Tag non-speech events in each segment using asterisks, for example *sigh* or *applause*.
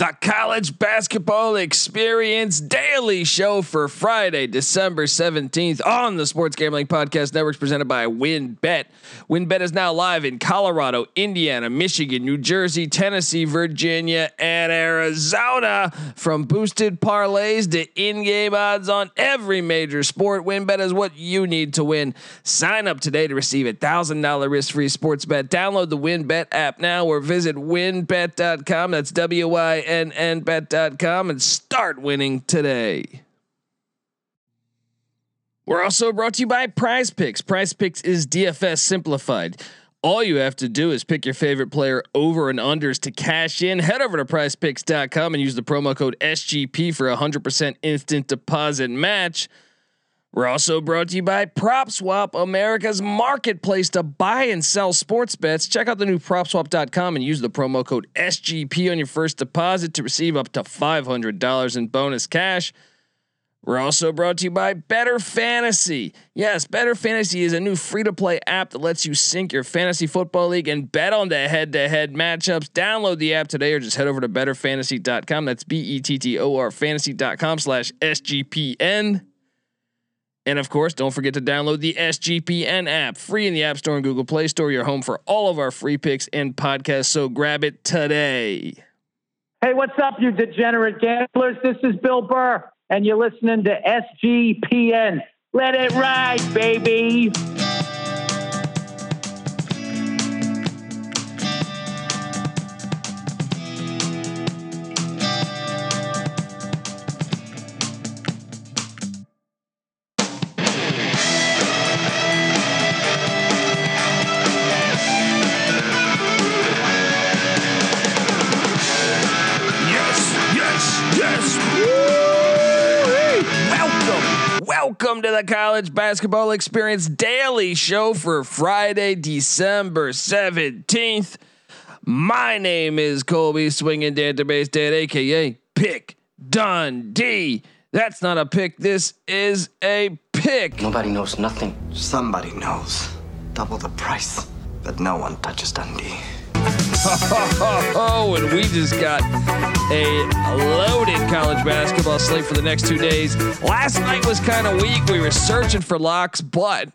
the college basketball experience daily show for Friday, December 17th on the Sports Gambling Podcast Network presented by WynnBET. WynnBET is now live in Colorado, Indiana, Michigan, New Jersey, Tennessee, Virginia, and Arizona. From boosted parlays to in-game odds on every major sport, WynnBET is what you need to win. Sign up today to receive a $1,000 risk-free sports bet. Download the WynnBET app now or visit wynnbet.com. That's W-Y nnbet.com and start winning today. We're also brought to you by Prize Picks. Prize Picks is DFS simplified. All you have to do is pick your favorite player over and unders to cash in. Head over to prizepicks.com and use the promo code SGP for a 100% instant deposit match. We're also brought to you by PropSwap, America's marketplace to buy and sell sports bets. Check out the new PropSwap.com and use the promo code SGP on your first deposit to receive up to $500 in bonus cash. We're also brought to you by Bettor Fantasy. Yes, Bettor Fantasy is a new free to play app that lets you sync your fantasy football league and bet on the head to head matchups. Download the app today or just head over to bettorfantasy.com. That's B E T T O R fantasy.com slash SGPN. And of course, don't forget to download the SGPN app, free in the App Store and Google Play Store. Your home for all of our free picks and podcasts. So grab it today. Hey, what's up, you degenerate gamblers? This is Bill Burr, and you're listening to SGPN. Let it ride, baby. Welcome to the College Basketball Experience Daily Show for Friday, December 17th. My name is Colby Swinging Database Dad, aka Pick Dundee. That's not a pick, this is a pick. Nobody knows nothing. Somebody knows. Double the price, but no one touches Dundee. Oh, *laughs* and we just got a loaded college basketball slate for the next two days. Last night was kind of weak. We were searching for locks, but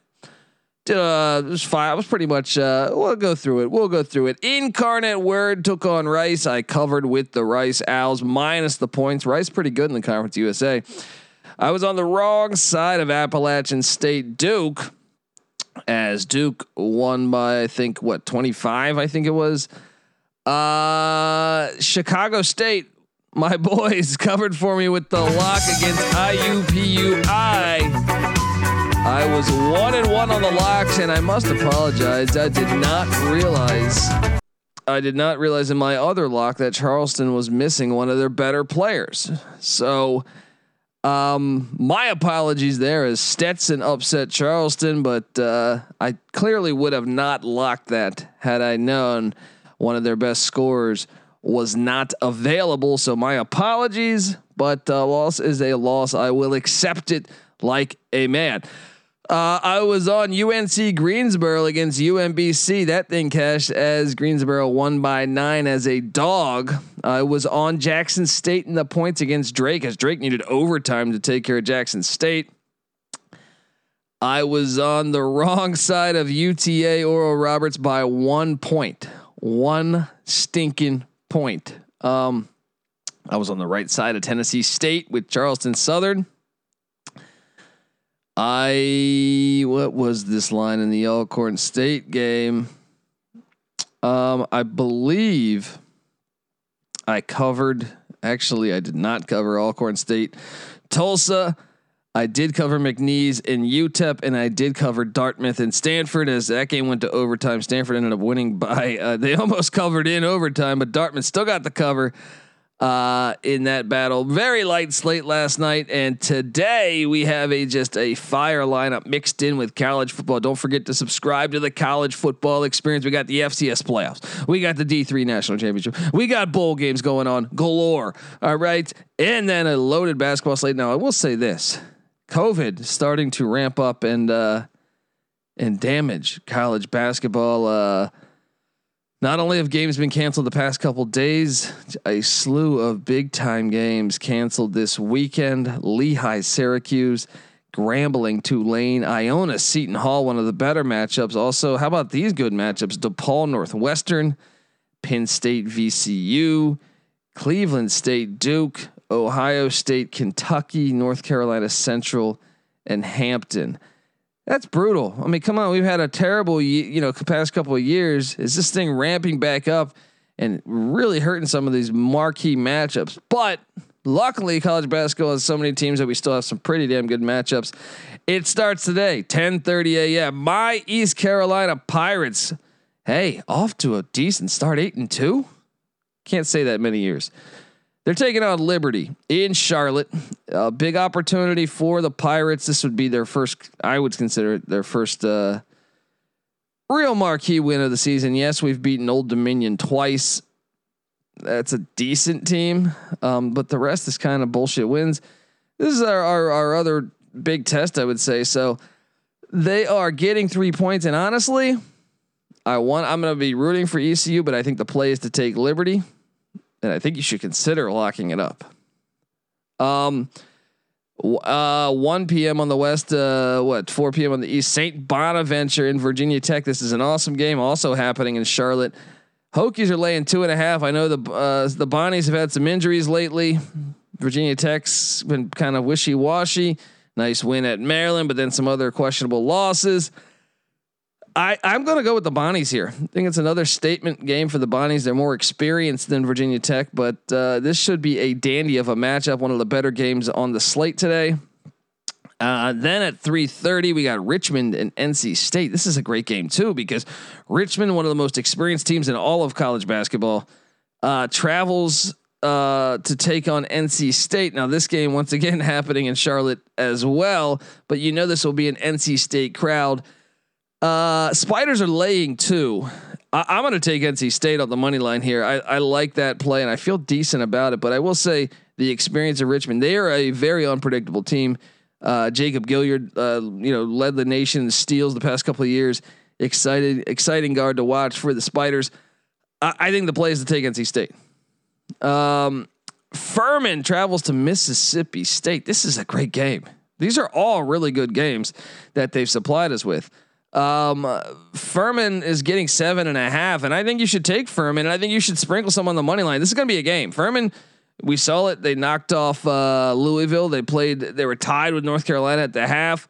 uh, it was fine. I was pretty much. Uh, we'll go through it. We'll go through it. Incarnate Word took on Rice. I covered with the Rice Owls minus the points. Rice pretty good in the Conference USA. I was on the wrong side of Appalachian State Duke as Duke won by I think what 25 I think it was. Uh Chicago State my *laughs* boys covered for me with the lock against IUPUI. I was one and one on the locks, and I must apologize. I did not realize. I did not realize in my other lock that Charleston was missing one of their better players. So, um, my apologies there as Stetson upset Charleston, but uh, I clearly would have not locked that had I known one of their best scorers was not available. So my apologies, but uh, loss is a loss. I will accept it like a man. Uh, I was on UNC Greensboro against UMBC. That thing cashed as Greensboro won by nine as a dog. I was on Jackson State in the points against Drake as Drake needed overtime to take care of Jackson State. I was on the *laughs* wrong side of UTA Oral Roberts by one point. One stinking point. Um, I was on the right side of Tennessee State with Charleston Southern. I what was this line in the Alcorn State game? Um, I believe I covered. Actually, I did not cover Alcorn State, Tulsa. I did cover McNeese and UTEP, and I did cover Dartmouth and Stanford. As that game went to overtime, Stanford ended up winning by. Uh, they *laughs* almost covered in overtime, but Dartmouth still got the cover uh, in that battle. Very light slate last night, and today we have a just a fire lineup mixed in with college football. Don't forget to subscribe to the college football experience. We got the FCS playoffs, we got the D three national championship, we got bowl games going on galore. All right, and then a loaded basketball slate. Now I will say this. COVID starting to ramp up and uh, and damage college basketball. Uh, Not only have games been canceled the past couple days, a slew of big time games canceled this weekend. Lehigh, Syracuse, Grambling, Tulane, Iona, Seton Hall, one of the better matchups. Also, how about these good matchups? DePaul, Northwestern, Penn State, VCU, Cleveland State, Duke, Ohio State, Kentucky, North Carolina Central, and Hampton. That's brutal. I mean, come on, we've had a terrible, you know, past couple of years. Is this thing ramping back up and really hurting some of these marquee matchups? But luckily, college basketball has so many teams that we still have some pretty damn good matchups. It starts today, 10:30 a.m. My East Carolina Pirates. Hey, off to a decent start, eight and two. Can't say that many years. They're taking on Liberty in Charlotte. A big opportunity for the Pirates. This would be their first, I would consider it their first uh, real marquee win of the season. Yes, we've beaten Old Dominion twice. That's a decent team, um, but the rest is kind of bullshit wins. This is our, our, our other big test, I would say. So they are getting three points, and honestly, I want. I'm going to be rooting for ECU, but I think the play is to take Liberty then I think you should consider locking it up. Um, uh, 1 p.m. on the west, uh, what 4 p.m. on the east. St. Bonaventure in Virginia Tech. This is an awesome game, also happening in Charlotte. Hokies are laying two and a half. I know the uh, the Bonnies have had some injuries lately. Virginia Tech's been kind of wishy washy. Nice win at Maryland, but then some other questionable losses. I, I'm going to go with the Bonnies here. I think it's another statement game for the Bonnies. They're more experienced than Virginia Tech, but uh, this should be a dandy of a matchup. One of the better games on the slate today. Uh, then at 3:30, we got Richmond and NC State. This is a great game too because Richmond, one of the most experienced teams in all of college basketball, uh, travels uh, to take on NC State. Now, this game once again *laughs* happening in Charlotte as well, but you know this will be an NC State crowd. Uh, spiders are laying two. I, am going to take NC State on the money line here. I, I like that play and I feel decent about it. But I will say the experience of Richmond, they are a very unpredictable team. Uh, Jacob Gilyard, uh, you know, led the nation in steals the past couple of years. Excited, exciting guard to watch for the Spiders. I, I think the play is to take NC State. Um, Furman travels to Mississippi State. This is a great game. These are all really good games that they've supplied us with. Um, Furman is getting seven and a half, and I think you should take Furman. And I think you should sprinkle some on the money line. This is going to be a game. Furman, we saw it. They knocked off uh, Louisville. They played. They were tied with North Carolina at the half.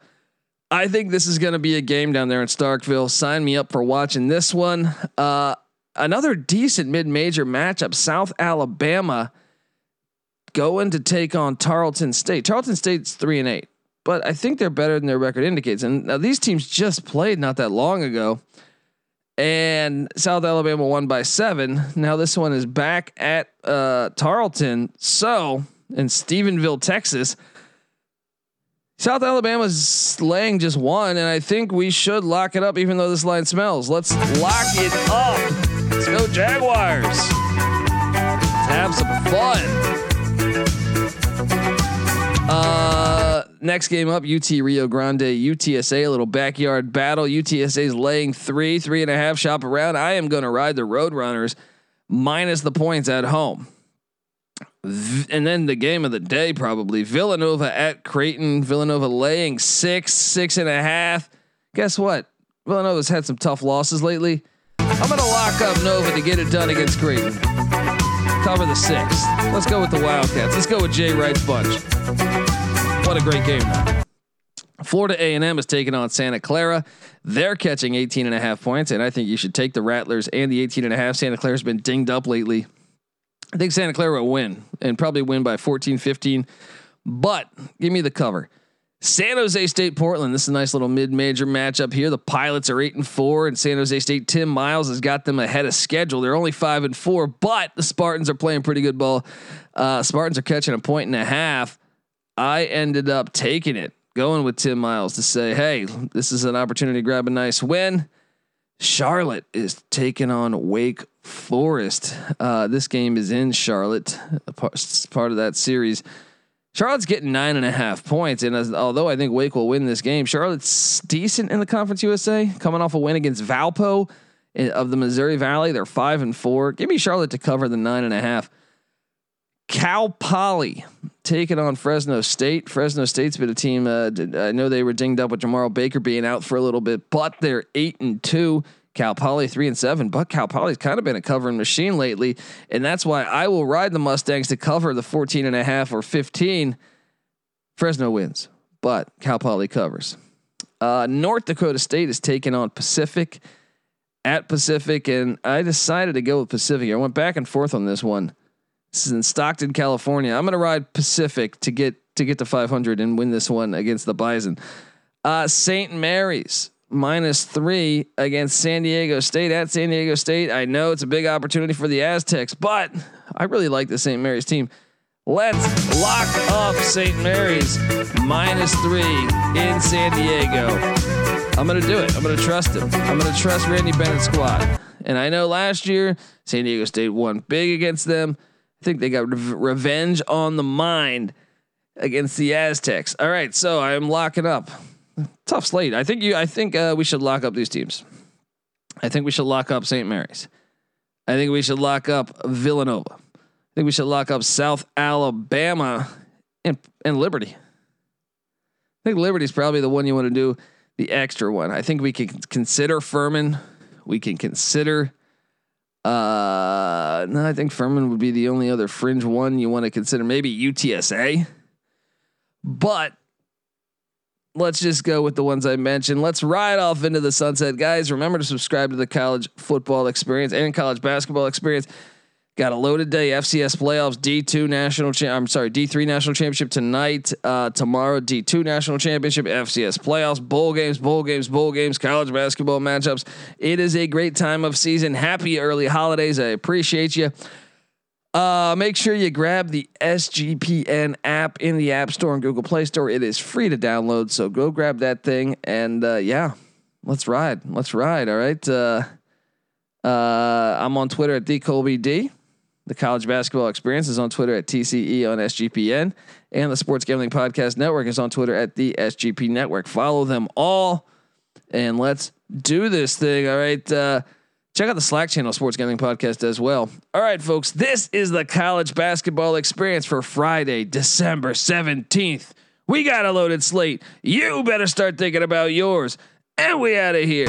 I think this is going to be a game down there in Starkville. Sign me up for watching this one. Uh, another decent mid-major matchup. South Alabama going to take on Tarleton State. Tarleton State's three and eight but I think they're better than their record indicates. And now these teams just played not that long ago. And South Alabama won by seven. Now this one is back at uh, Tarleton. So in Stephenville, Texas, South Alabama's laying just one, and I think we should lock it up, even though this line smells. Let's lock it up. Let's go Jaguars. Let's have some fun. Uh, next game up, UT Rio Grande, UTSA, a little backyard battle. UTSA is laying three, three and a half. Shop around. I am going to ride the Roadrunners minus the points at home. And then the game of the day, probably Villanova at Creighton. Villanova laying six, six and a half. Guess what? Villanova's had some tough losses lately. I'm going to lock up Nova to get it done against Creighton. Cover the six. Let's go with the Wildcats. Let's go with Jay Wright's bunch. What a great game. Florida A&M is taking on Santa Clara. They're catching 18 and a half points, and I think you should take the Rattlers and the 18 and a half. Santa Clara's been dinged up lately. I think Santa Clara will win and probably win by 14, 15. But give me the cover. San Jose State Portland. This is a nice little mid-major matchup here. The Pilots are eight and four, and San Jose State Tim Miles has got them ahead of schedule. They're only five and four, but the Spartans are playing pretty good ball. Uh, Spartans are catching a point and a half. I ended up taking it, going with Tim Miles to say, "Hey, this is an opportunity to grab a nice win." Charlotte is taking on Wake Forest. Uh, this game is in Charlotte, part of that series. Charlotte's getting nine and a half points, and as, although I think Wake will win this game, Charlotte's decent in the Conference USA, coming off a win against Valpo of the Missouri Valley. They're five and four. Give me Charlotte to cover the nine and a half. Cal Poly taking on Fresno State. Fresno State's been a team. Uh, I know they were dinged up with Jemarl Baker being out for a little bit, but they're eight and two. Cal Poly three and seven, but Cal Poly's kind of been a covering machine lately, and that's why I will ride the Mustangs to cover the 14 and a half or 15. Fresno wins, but Cal Poly covers. Uh, North Dakota State is taking on Pacific at Pacific, and I decided to go with Pacific. I went back and forth on this one. This is in Stockton, California. I'm going to ride Pacific to get to get to 500 and win this one against the Bison. Uh, St. Mary's minus three against San Diego State at San Diego State. I know it's a big opportunity for the Aztecs, but I really like the St. Mary's team. Let's lock up St. Mary's minus three in San Diego. I'm gonna do it. I'm gonna trust him. I'm gonna trust Randy Bennett's squad. And I know last year San Diego State won big against them. I think they got re- revenge on the mind against the Aztecs. All right, so I'm locking up. Tough slate. I think you. I think uh, we should lock up these teams. I think we should lock up St. Mary's. I think we should lock up Villanova. I think we should lock up South Alabama and and Liberty. I think Liberty's probably the one you want to do the extra one. I think we can consider Furman. We can consider uh, no, I think Furman would be the only other fringe one you want to consider. Maybe UTSA, but let's just go with the ones I mentioned. Let's ride off into the sunset, guys. Remember to subscribe to the college football experience and college basketball experience. Got a loaded day. FCS playoffs, D2 national. Cha- I'm sorry, D3 national championship tonight. Uh, tomorrow, D2 national championship, FCS playoffs, bowl games, bowl games, bowl games, college basketball matchups. It is a great time of season. Happy early holidays. I appreciate you. Uh, make sure you grab the SGPN app in the App Store and Google Play Store. It is free to download, so go grab that thing and uh, yeah, let's ride. Let's ride. All right. Uh, uh, I'm on Twitter at DColbyD. The College Basketball Experience is on Twitter at TCE on SGPN, and the Sports Gambling Podcast Network is on Twitter at the SGP Network. Follow them all, and let's do this thing. All right. Uh, check out the Slack channel, Sports Gambling Podcast, as well. All right, folks. This is the College Basketball Experience for Friday, December 17th. We got a loaded slate. You better start thinking about yours. And we out of here.